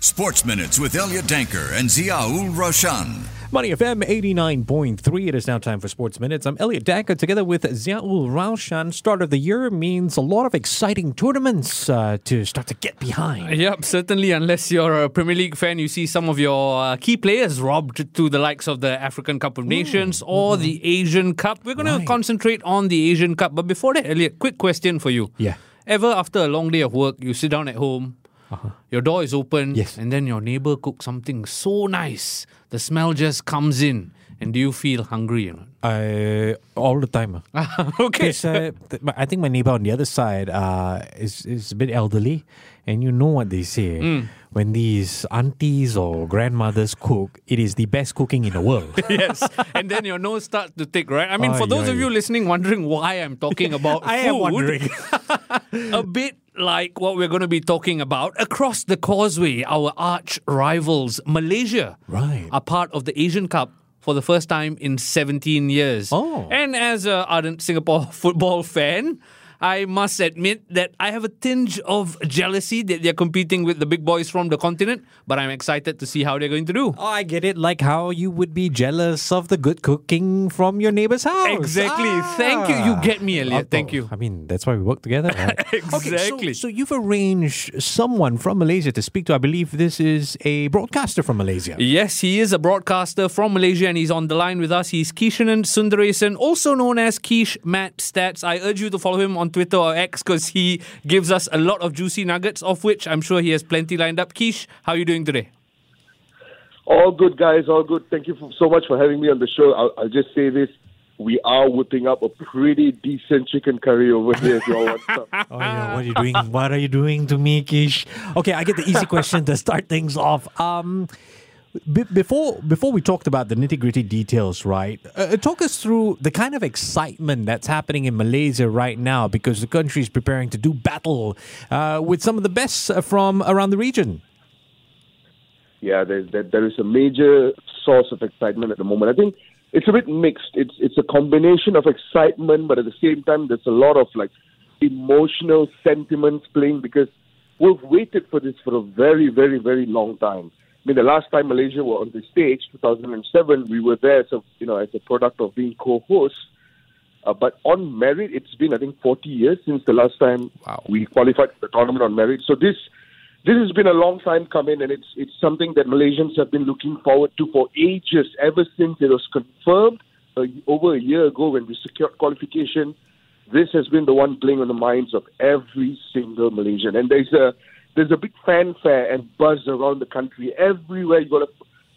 Sports Minutes with Elliot Danker and Ziaul Raushan. Money FM 89.3. It is now time for Sports Minutes. I'm Elliot Danker together with Ziaul Raushan. Start of the year means a lot of exciting tournaments uh, to start to get behind. Yep, certainly. Unless you're a Premier League fan, you see some of your uh, key players robbed to the likes of the African Cup of Nations or the Asian Cup. We're going to concentrate on the Asian Cup. But before that, Elliot, quick question for you. Yeah. Ever after a long day of work, you sit down at home, your door is open, Yes. and then your neighbor cooks something so nice. The smell just comes in. And do you feel hungry or not? Uh, all the time. okay. Uh, I think my neighbor on the other side uh, is, is a bit elderly, and you know what they say. Hmm. When these aunties or grandmothers cook, it is the best cooking in the world. yes. And then your nose starts to tick, right? I mean, for those of ay. you listening wondering why I'm talking about I food, am wondering. a bit like what we're going to be talking about across the causeway, our arch rivals, Malaysia, Right. are part of the Asian Cup for the first time in 17 years. Oh. And as an ardent Singapore football fan, I must admit that I have a tinge of jealousy that they're competing with the big boys from the continent, but I'm excited to see how they're going to do. Oh, I get it. Like how you would be jealous of the good cooking from your neighbor's house. Exactly. Ah. Thank you. You get me, Elliot. Oh, Thank you. I mean, that's why we work together, right? Okay, so- Exactly. so, you've arranged someone from Malaysia to speak to. I believe this is a broadcaster from Malaysia. Yes, he is a broadcaster from Malaysia and he's on the line with us. He's Keeshaanan Sundaresan, also known as Keeshmatstats. I urge you to follow him on Twitter or X because he gives us a lot of juicy nuggets, of which I'm sure he has plenty lined up. Kish, how are you doing today? All good, guys. All good. Thank you for, so much for having me on the show. I'll, I'll just say this: we are whipping up a pretty decent chicken curry over here. If you all want some. Oh yeah, what are you doing? What are you doing to me, Kish? Okay, I get the easy question to start things off. Um, be- before before we talked about the nitty gritty details, right? Uh, talk us through the kind of excitement that's happening in Malaysia right now because the country is preparing to do battle uh, with some of the best uh, from around the region. Yeah, there, there, there is a major source of excitement at the moment. I think it's a bit mixed. It's it's a combination of excitement, but at the same time, there's a lot of like emotional sentiments playing because we've waited for this for a very, very, very long time. I mean, the last time Malaysia were on the stage, 2007, we were there as a you know as a product of being co-hosts. Uh, but on merit, it's been I think 40 years since the last time Wow. we qualified for the tournament on merit. So this this has been a long time coming, and it's it's something that Malaysians have been looking forward to for ages, ever since it was confirmed uh, over a year ago when we secured qualification. This has been the one playing on the minds of every single Malaysian, and there's a there's a big fanfare and buzz around the country. Everywhere you got a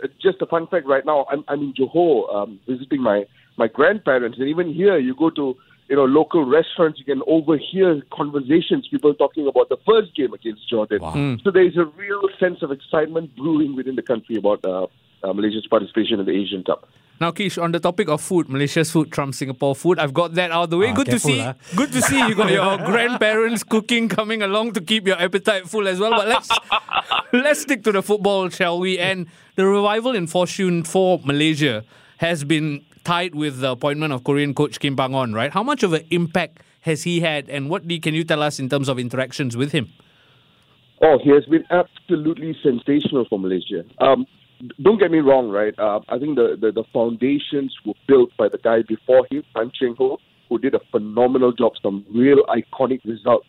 uh, just a fun fact right now. I'm I'm in Johor um, visiting my my grandparents, and even here you go to you know local restaurants, you can overhear conversations, people talking about the first game against Jordan. So there is a real sense of excitement brewing within the country about uh, uh, Malaysia's participation in the Asian Cup. Now, Kish, on the topic of food, Malaysia's food trumps Singapore food. I've got that out of the way. Ah, good to see. ah. Good to see you got your grandparents cooking coming along to keep your appetite full as well. But let's let's stick to the football, shall we? And the revival in fortune for Malaysia has been tied with the appointment of Korean coach Kim Pan-gon, right? How much of an impact has he had, and what do- can you tell us in terms of interactions with him? Oh, he has been absolutely sensational for Malaysia. Um, don't get me wrong, right? Uh, I think the, the, the foundations were built by the guy before him, Tan Cheng Hoe, who did a phenomenal job, some real iconic results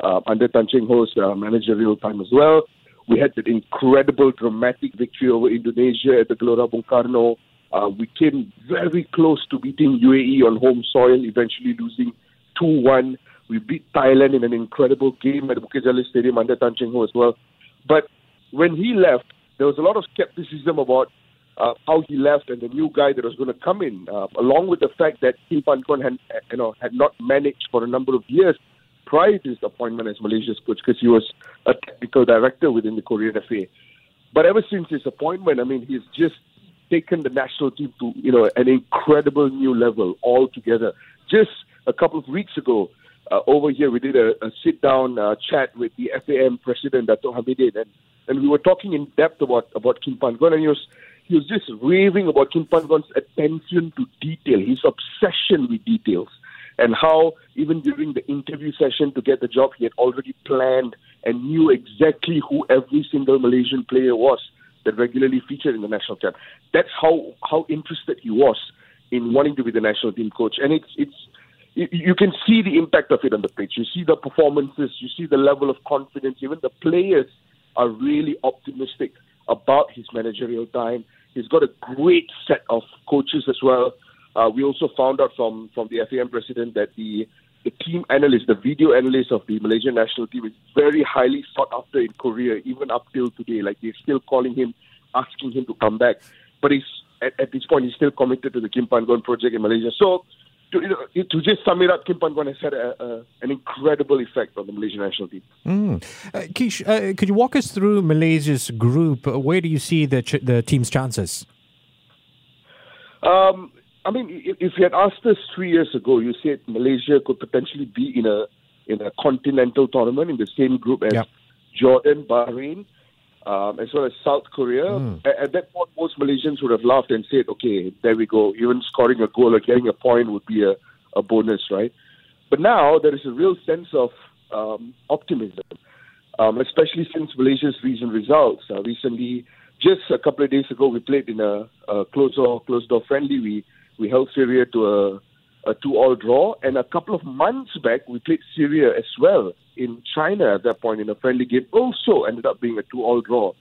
uh, under Tan Cheng Hoe's uh, managerial time as well. We had that incredible dramatic victory over Indonesia at the Gelora Bung Karno. Uh, we came very close to beating UAE on home soil, eventually losing 2 1. We beat Thailand in an incredible game at the Bukit Jalil Stadium under Tan Cheng Hoe as well. But when he left, there was a lot of skepticism about uh, how he left and the new guy that was going to come in, uh, along with the fact that Kim Pan-gon had, you know, had not managed for a number of years prior to his appointment as Malaysia's coach because he was a technical director within the Korean FA. But ever since his appointment, I mean, he's just taken the national team to you know an incredible new level altogether. Just a couple of weeks ago, uh, over here we did a, a sit down uh, chat with the FAM president Dato Hamidin, and, and we were talking in depth about about Kim Pan-gon, and he was he was just raving about Kim Pan-gon's attention to detail, his obsession with details and how even during the interview session to get the job, he had already planned and knew exactly who every single Malaysian player was that regularly featured in the national team. That's how how interested he was in wanting to be the national team coach, and it's it's you, you can see the impact of it on the pitch. You see the performances, you see the level of confidence. Even the players are really optimistic about his managerial time. He's got a great set of coaches as well. Uh, we also found out from from the FAM president that the the team analyst, the video analyst of the Malaysian national team, is very highly sought after in Korea, even up till today. Like they're still calling him, asking him to come back. But he's at, at this point he's still committed to the Kim Pan-gon project in Malaysia. So to, you know, to just sum it up, Kim Pan-gon has had a, a, an incredible effect on the Malaysian national team. Mm. Uh, Kish, uh, could you walk us through Malaysia's group? Where do you see the ch- the team's chances? Um, I mean, if, if you had asked us three years ago, you said Malaysia could potentially be in a in a continental tournament in the same group as Yep. Jordan, Bahrain, um, as well as South Korea. At, at that point, most Malaysians would have laughed and said, "Okay, there we go. Even scoring a goal or getting a point would be a, a bonus, right?" But now there is a real sense of um, optimism, um, especially since Malaysia's recent results. Uh, recently, just a couple of days ago, we played in a, a closed door closed door friendly. We we held Syria to a a two all draw, and a couple of months back we played Syria as well in China at that point in a friendly game. Also ended up being a two all draw.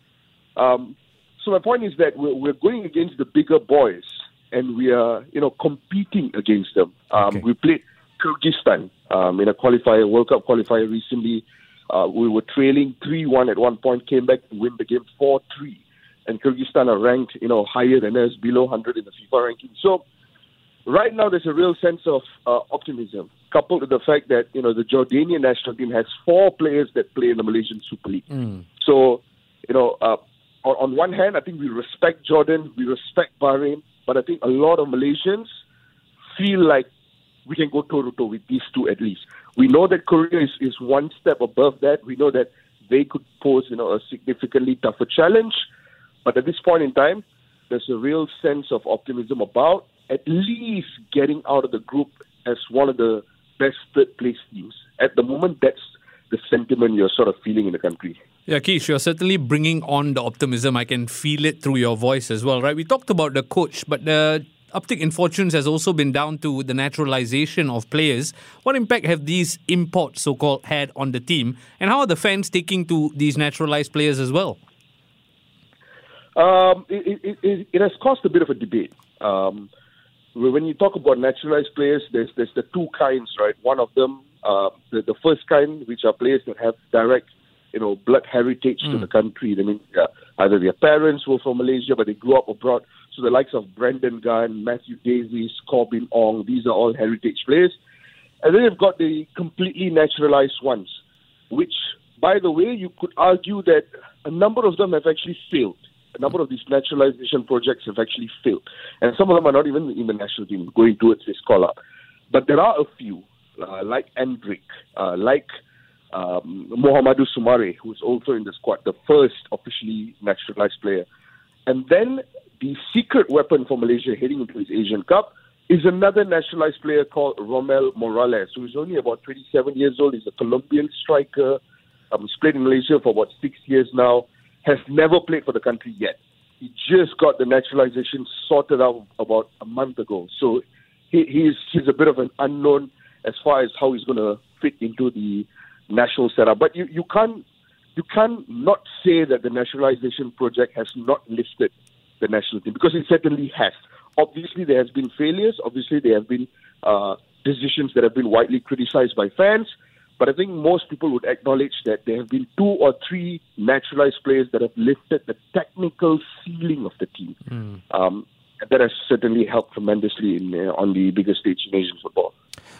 Um, so my point is that we're, we're going against the bigger boys, and we are you know competing against them. Um, Okay. We played Kyrgyzstan um, in a qualifier, World Cup qualifier recently. Uh, we were trailing three one at one point, came back to win the game four three, and Kyrgyzstan are ranked you know higher than us, below hundred in the FIFA ranking. So right now there's a real sense of uh, optimism, coupled with the fact that you know the Jordanian national team has four players that play in the Malaysian Super League. So you know, uh, on, on one hand, I think we respect Jordan, we respect Bahrain, but I think a lot of Malaysians feel like we can go toe to toe with these two at least. We know that Korea is, is one step above that. We know that they could pose, you know, a significantly tougher challenge. But at this point in time, there's a real sense of optimism about at least getting out of the group as one of the best third place teams. At the moment, that's the sentiment you're sort of feeling in the country. Yeah, Kish, you're certainly bringing on the optimism. I can feel it through your voice as well, right? We talked about the coach, but the uptick in fortunes has also been down to the naturalization of players. What impact have these imports, so called, had on the team? And how are the fans taking to these naturalized players as well? Um, it, it, it, it has caused a bit of a debate. Um, when you talk about naturalized players, there's there's the two kinds, right? One of them, uh, the, the first kind, which are players that have direct, you know, blood heritage to the country. I mean, uh, either their parents were from Malaysia, but they grew up abroad. So the likes of Brendan Gunn, Matthew Davies, Corbin Ong, these are all heritage players. And then you've got the completely naturalized ones, which, by the way, you could argue that a number of them have actually failed. A number of these naturalization projects have actually failed. And some of them are not even in the national team going towards this call up. But there are a few, uh, like Endrick, uh, like um, Sumareh, who's also in the squad, the first officially naturalized player. And then the secret weapon for Malaysia heading into his Asian Cup is another nationalized player called Romel Morales, who is only about 27 years old. He's a Colombian striker. Um, he's played in Malaysia for about six years now. Has never played for the country yet. He just got the naturalization sorted out about a month ago. So he, he's he's a bit of an unknown as far as how he's going to fit into the national setup. But you, you can't you can't not say that the nationalization project has not lifted the national team because it certainly has. Obviously, there has been failures. Obviously, there have been uh, decisions that have been widely criticized by fans. But I think most people would acknowledge that there have been two or three naturalized players that have lifted the technical ceiling of the team. Um, that has certainly helped tremendously in, uh, on the bigger stage in Asian football.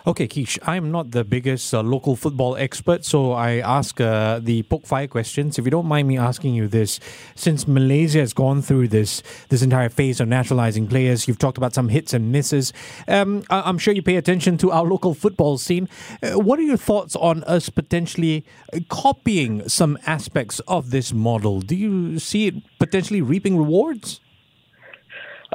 Okay, Kish, I'm not the biggest uh, local football expert, so I ask uh, the poke fire questions. If you don't mind me asking you this, since Malaysia has gone through this this entire phase of naturalizing players, you've talked about some hits and misses. Um, I- I'm sure you pay attention to our local football scene. Uh, what are your thoughts on us potentially uh, copying some aspects of this model? Do you see it potentially reaping rewards?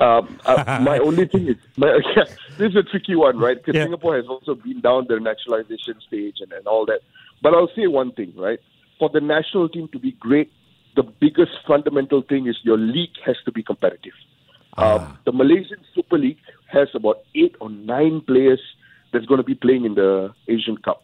Um, uh, my only thing is, my, this is a tricky one, right? Because Yeah. Singapore has also been down the naturalization stage and, and all that. But I'll say one thing, right? for the national team to be great, the biggest fundamental thing is your league has to be competitive. Um, the Malaysian Super League has about eight or nine players that's going to be playing in the Asian Cup,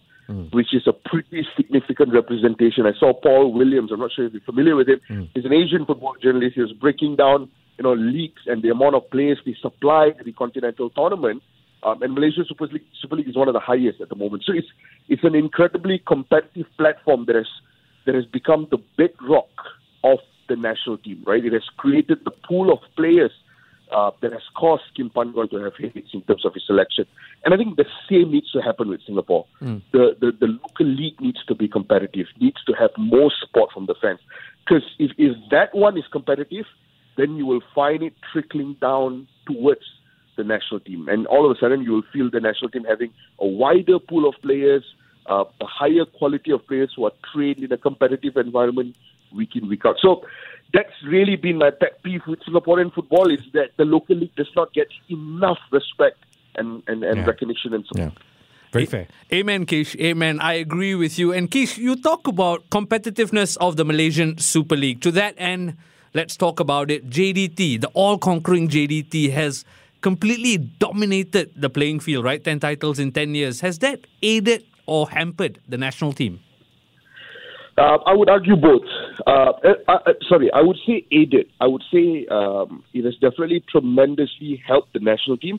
which is a pretty significant representation. I saw Paul Williams. I'm not sure if you're familiar with him. He's an Asian football journalist. He was breaking down, you know, leagues and the amount of players we supply to the continental tournament. Um, and Malaysia Super League, Super League is one of the highest at the moment. So it's it's an incredibly competitive platform that has that has become the bedrock of the national team. Right? It has created the pool of players uh, that has caused Kim Pan-gon to have hits in terms of his selection. And I think the same needs to happen with Singapore. The, the the local league needs to be competitive, needs to have more support from the fans. Because if, if that one is competitive, then you will find it trickling down towards the national team. And all of a sudden, you will feel the national team having a wider pool of players, uh, a higher quality of players who are trained in a competitive environment week in, week out. So that's really been my pet peeve with Singaporean football is that the local league does not get enough respect and, and, and Yeah. recognition and support. Yeah. Very fair. Amen, Kish. Amen. I agree with you. And Kish, you talk about competitiveness of the Malaysian Super League. To that end, let's talk about it. JDT, the all conquering JDT, has completely dominated the playing field, right? 10 titles in 10 years. Has that aided or hampered the national team? Uh, I would argue both. Uh, uh, uh, sorry, I would say aided. I would say um, it has definitely tremendously helped the national team.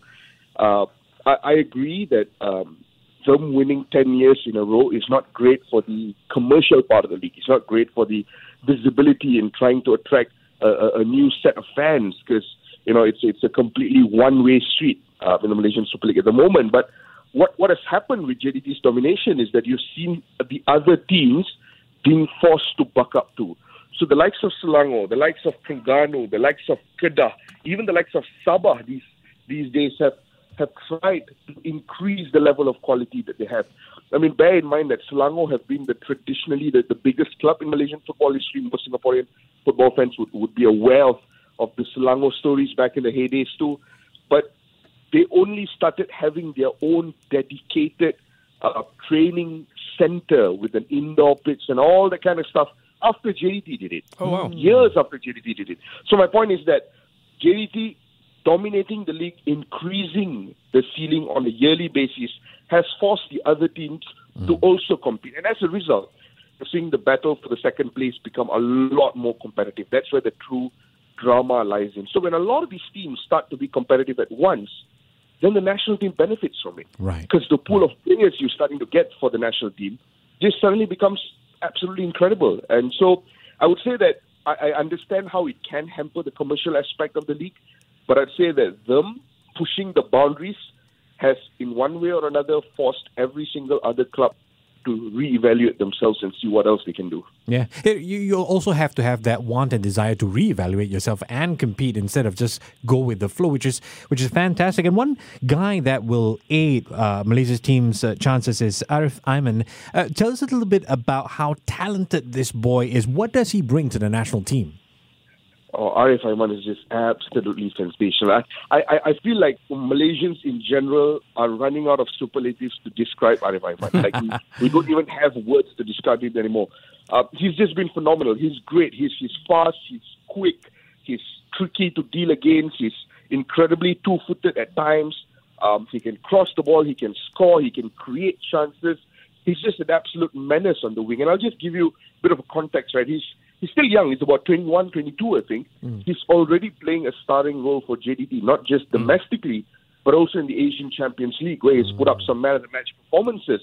Uh, I, I agree that um, them winning 10 years in a row is not great for the commercial part of the league. It's not great for the visibility in trying to attract a, a, new set of fans because, you know, it's, it's a completely one-way street uh, in the Malaysian Super League at the moment. But what, what has happened with JDT's domination is that you've seen the other teams being forced to buck up to. So the likes of Selangor, the likes of Terengganu, the likes of Kedah, even the likes of Sabah these these days have have tried to increase the level of quality that they have. I mean, bear in mind that Selangor have been the traditionally the, the biggest club in Malaysian football history. Most Singaporean football fans would, would be aware of, of the Selangor stories back in the heydays too. But they only started having their own dedicated uh, training center with an indoor pitch and all that kind of stuff after JDT did it. Oh, wow. Years after JDT did it. So my point is that JDT dominating the league, increasing the ceiling on a yearly basis, has forced the other teams to hmm. also compete. And as a result, you're seeing the battle for the second place become a lot more competitive. That's where the true drama lies in. So when a lot of these teams start to be competitive at once, then the national team benefits from it. Right. Because the pool of players you're starting to get for the national team just suddenly becomes absolutely incredible. And so I would say that I, I understand how it can hamper the commercial aspect of the league, but I'd say that them pushing the boundaries has, in one way or another, forced every single other club to reevaluate themselves and see what else they can do. Yeah, you you also have to have that want and desire to reevaluate yourself and compete instead of just go with the flow, which is which is fantastic. And one guy that will aid uh, Malaysia's team's uh, chances is Arif Aiman. Uh, tell us a little bit about how talented this boy is. What does he bring to the national team? Arif Aiman is just absolutely sensational. I, I, I feel like Malaysians in general are running out of superlatives to describe Arif Aiman. Like we, we don't even have words to describe him anymore. Uh, he's just been phenomenal. He's great. He's he's fast. He's quick. He's tricky to deal against. He's incredibly two-footed at times. Um, he can cross the ball. He can score. He can create chances. He's just an absolute menace on the wing. And I'll just give you a bit of a context, right? He's he's still young. He's about 21, 22, I think. He's already playing a starring role for JDT, not just domestically, but also in the Asian Champions League, where he's put up some man of the match performances.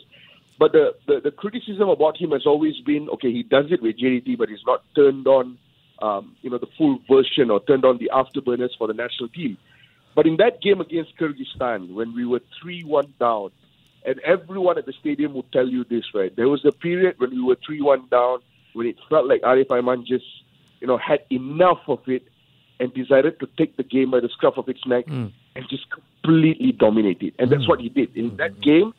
But the, the, the criticism about him has always been, okay, he does it with JDT, but he's not turned on, um, you know, the full version or turned on the afterburners for the national team. But in that game against Kyrgyzstan, when we were 3-1 down, and everyone at the stadium would tell you this, right? There was a period when we were 3-1 down, when it felt like Arif Aiman just, you know, had enough of it and decided to take the game by the scruff of its neck mm. and just completely dominate it. And that's mm. what he did. In that game,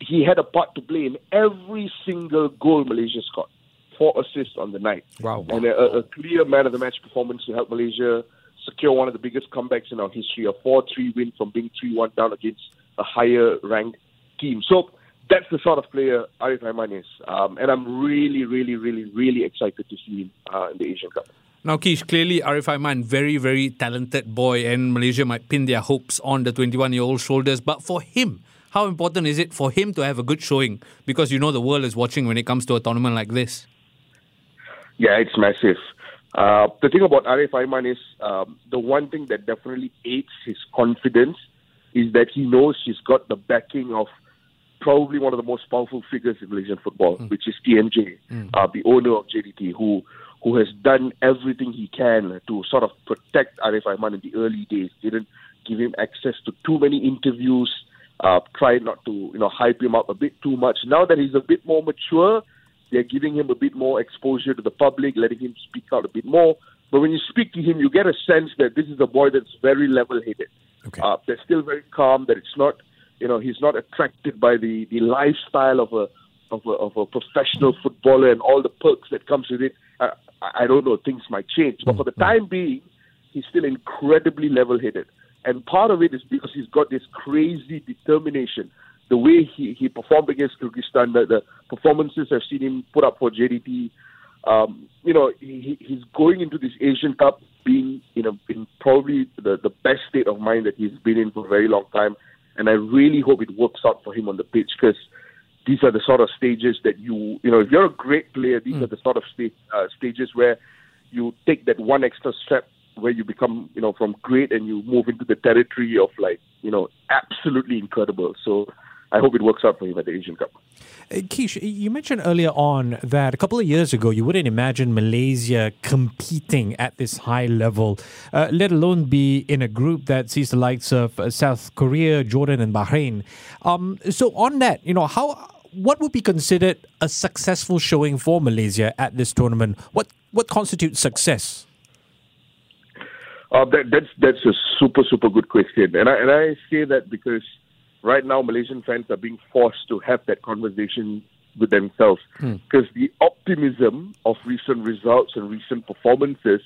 he had a part to play in every single goal Malaysia scored. Four assists on the night. Wow. And a, a clear man of the match performance to help Malaysia secure one of the biggest comebacks in our history, a 4 3 win from being 3 1 down against a higher ranked team. So that's the sort of player Arif Aiman is. Um, and I'm really, really, really, really excited to see him uh, in the Asian Cup. Now, Kish, clearly Arif Aiman, very, very talented boy, and Malaysia might pin their hopes on the 21 year old shoulders. But for him, how important is it for him to have a good showing? Because you know the world is watching when it comes to a tournament like this. Yeah, it's massive. Uh, the thing about Arif Aiman is um, the one thing that definitely aids his confidence is that he knows he's got the backing of probably one of the most powerful figures in Malaysian football, mm. which is TMJ, mm. uh, the owner of JDT, who who has done everything he can to sort of protect Arif Aiman in the early days. Didn't give him access to too many interviews. Uh, tried not to you know hype him up a bit too much. Now that he's a bit more mature, they're giving him a bit more exposure to the public, letting him speak out a bit more. But when you speak to him, you get a sense that this is a boy that's very level-headed. Okay. Uh, they're still very calm. That it's not, you know, he's not attracted by the, the lifestyle of a, of a of a professional footballer and all the perks that comes with it. I, I don't know. Things might change, but for the mm-hmm. time being, he's still incredibly level-headed. And part of it is because he's got this crazy determination the way he, he performed against Kyrgyzstan, the, the performances I've seen him put up for JDT, um, you know, he, he's going into this Asian Cup being in a in probably the, the best state of mind that he's been in for a very long time, and I really hope it works out for him on the pitch because these are the sort of stages that you you know if you're a great player, these mm. are the sort of state, uh, stages where you take that one extra step where you become you know from great and you move into the territory of like you know absolutely incredible. So I hope it works out for him at the Asian Cup. Uh, Kish, you mentioned earlier on that a couple of years ago you wouldn't imagine Malaysia competing at this high level, uh, let alone be in a group that sees the likes of uh, South Korea, Jordan, and Bahrain. Um, so, on that, you know, how what would be considered a successful showing for Malaysia at this tournament? What what constitutes success? Uh, that, that's that's a super super good question, and I and I say that because right now Malaysian fans are being forced to have that conversation with themselves because hmm. the optimism of recent results and recent performances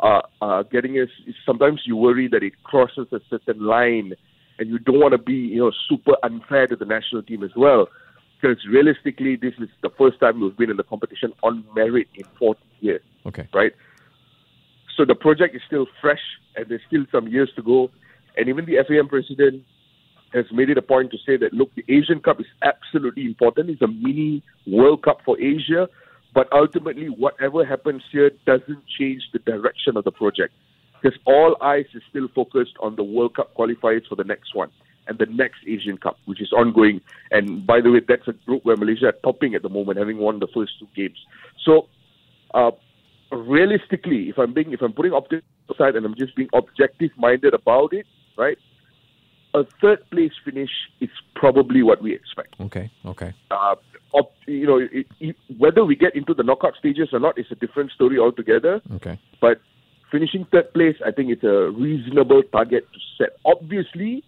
are, are getting us. Sometimes you worry that it crosses a certain line, and you don't want to be you know super unfair to the national team as well. Because realistically, this is the first time we've been in the competition on merit in 40 years. Okay. Right? So the project is still fresh, and there's still some years to go. And even the FAM president has made it a point to say that look, the Asian Cup is absolutely important. It's a mini World Cup for Asia, but ultimately, whatever happens here doesn't change the direction of the project because all eyes is still focused on the World Cup qualifiers for the next one and the next Asian Cup, which is ongoing. And by the way, that's a group where Malaysia are topping at the moment, having won the first two games. So, uh, realistically, if I'm being, if I'm putting optimism aside and I'm just being objective minded about it, right? A third place finish is probably what we expect. Okay, okay. Uh, op, you know, it, it, whether we get into the knockout stages or not is a different story altogether. Okay. But finishing third place, I think it's a reasonable target to set. Obviously,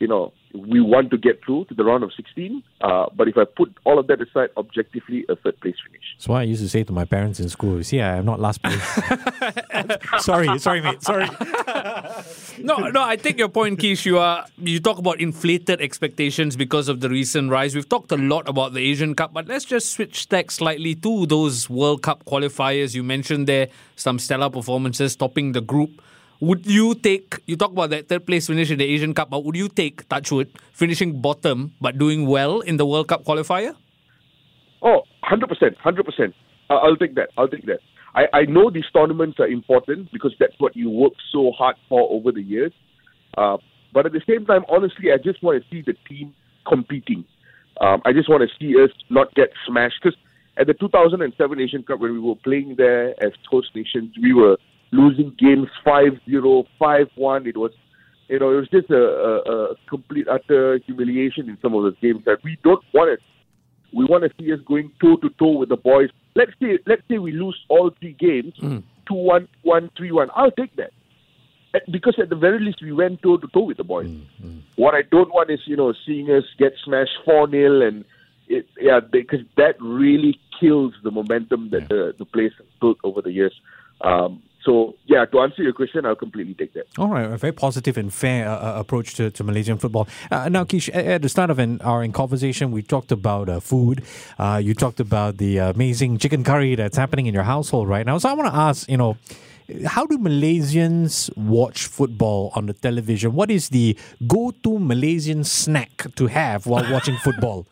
you know, we want to get through to the round of 16. Uh, but if I put all of that aside, objectively, a third place finish. That's what I used to say to my parents in school. See, I am not last place. sorry, sorry, mate. Sorry. no, no. I take your point, Kish. You are you talk about inflated expectations because of the recent rise. We've talked a lot about the Asian Cup, but let's just switch tack slightly to those World Cup qualifiers. You mentioned there some stellar performances topping the group. Would you take, you talk about that third place finish in the Asian Cup, but would you take, Touchwood, finishing bottom but doing well in the World Cup qualifier? Oh, 100%, 100%. Uh, I'll take that. I'll take that. I, I know these tournaments are important because that's what you work so hard for over the years. Uh, but at the same time, honestly, I just want to see the team competing. Um, I just want to see us not get smashed because at the 2007 Asian Cup, when we were playing there as host nations, we were losing games 5-0, 5-1. It was, you know, it was just a, a, a complete utter humiliation in some of those games that we don't want it. We want to see us going toe to toe with the boys. Let's say, let's say we lose all three games, mm. 2-1, 1-3-1. I'll take that. Because at the very least, we went toe to toe with the boys. Mm, mm. What I don't want is, you know, seeing us get smashed 4 0 and it, yeah, because that really kills the momentum that yeah. the, the place has built over the years. Um, So yeah, to answer your question, I'll completely take that. All right, a very positive and fair uh, uh, approach to, to Malaysian football. Uh, now, Kish, at, the start of an, our conversation, we talked about uh, food. Uh, you talked about the amazing chicken curry that's happening in your household right now. So I want to ask, you know, how do Malaysians watch football on the television? What is the go-to Malaysian snack to have while watching football?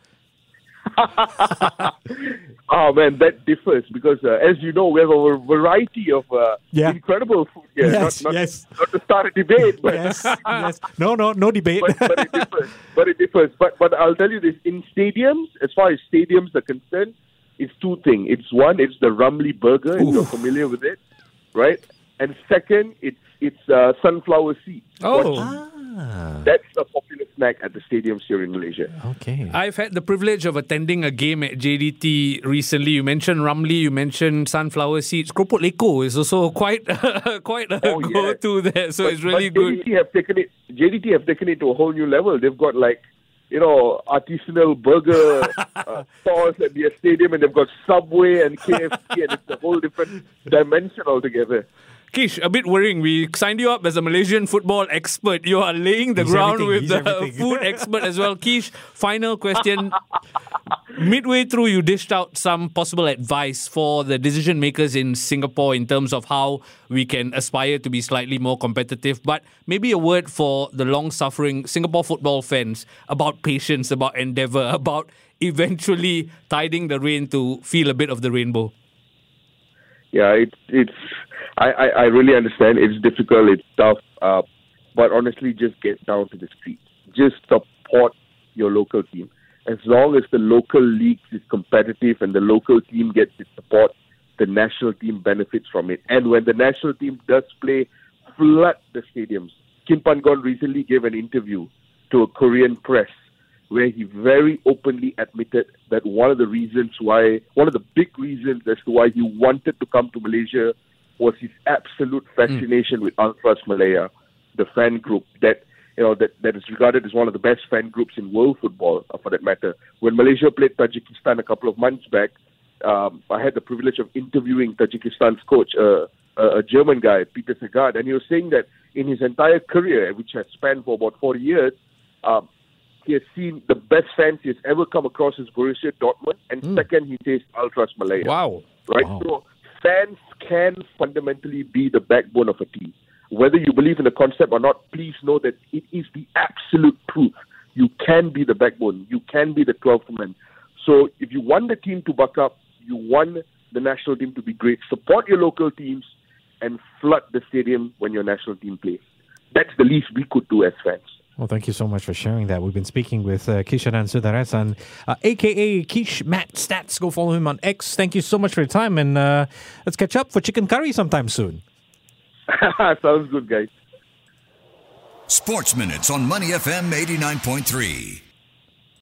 oh man, that differs because uh, as you know, we have a variety of uh, yeah. incredible food here. Yes, not, not, yes. not to start a debate, but yes, yes. No, no, no debate. but, but, it differs. But it differs. But but I'll tell you this: in stadiums, as far as stadiums are concerned, it's two things. It's one, it's the Ramly burger, if you're familiar with it, right? And second, it's it's uh, sunflower seeds. Oh. Ah. That's a popular snack at the stadiums here in Malaysia. Okay. I've had the privilege of attending a game at JDT recently. You mentioned Ramly, you mentioned sunflower seeds. Keropok lekor is also quite quite a Oh, go-to there, so But- it's really but good. JDT have taken it. JDT have taken it to a whole new level. They've got like, you know, artisanal burger uh, stores at their stadium, and they've got Subway and KFC, and it's a whole different dimension altogether. Kish, a bit worrying. We signed you up as a Malaysian football expert. You are laying the He's ground everything, with he's the everything. food expert as well. Kish, final question. Midway through, you dished out some possible advice for the decision makers in Singapore in terms of how we can aspire to be slightly more competitive. But maybe a word for the long suffering Singapore football fans about patience, about endeavor, about eventually tiding the rain to feel a bit of the rainbow. Yeah, it's it's. I, I, I really understand. It's difficult. It's tough. Uh, but honestly, just get down to the streets. Just support your local team. As long as the local league is competitive and the local team gets its support, the national team benefits from it. And when the national team does play, flood the stadiums. Kim Pan-gon recently gave an interview to a Korean press where he very openly admitted that one of the reasons why, one of the big reasons as to why he wanted to come to Malaysia was his absolute fascination with Ultras Malaya, the fan group that you know that, that is regarded as one of the best fan groups in world football, uh, for that matter. When Malaysia played Tajikistan a couple of months back, um, I had the privilege of interviewing Tajikistan's coach, uh, a, a German guy, Petar Segrt, and he was saying that in his entire career, which has spanned for about 40 years, um, he has seen the best fans he has ever come across is Borussia Dortmund, and second he says Ultras Malaya. Wow. Right? Wow. So fans can fundamentally be the backbone of a team. Whether you believe in the concept or not, please know that it is the absolute truth. You can be the backbone. You can be the 12th man. So if you want the team to buck up, you want the national team to be great, support your local teams and flood the stadium when your national team plays. That's the least we could do as fans. Well, thank you so much for sharing that. We've been speaking with uh, Keeshaanan Sundaresan, uh, aka Keeshmatstats. Go follow him on X. Thank you so much for your time, and uh, let's catch up for chicken curry sometime soon. Sounds good, guys. Sports Minutes on Money FM 89.3.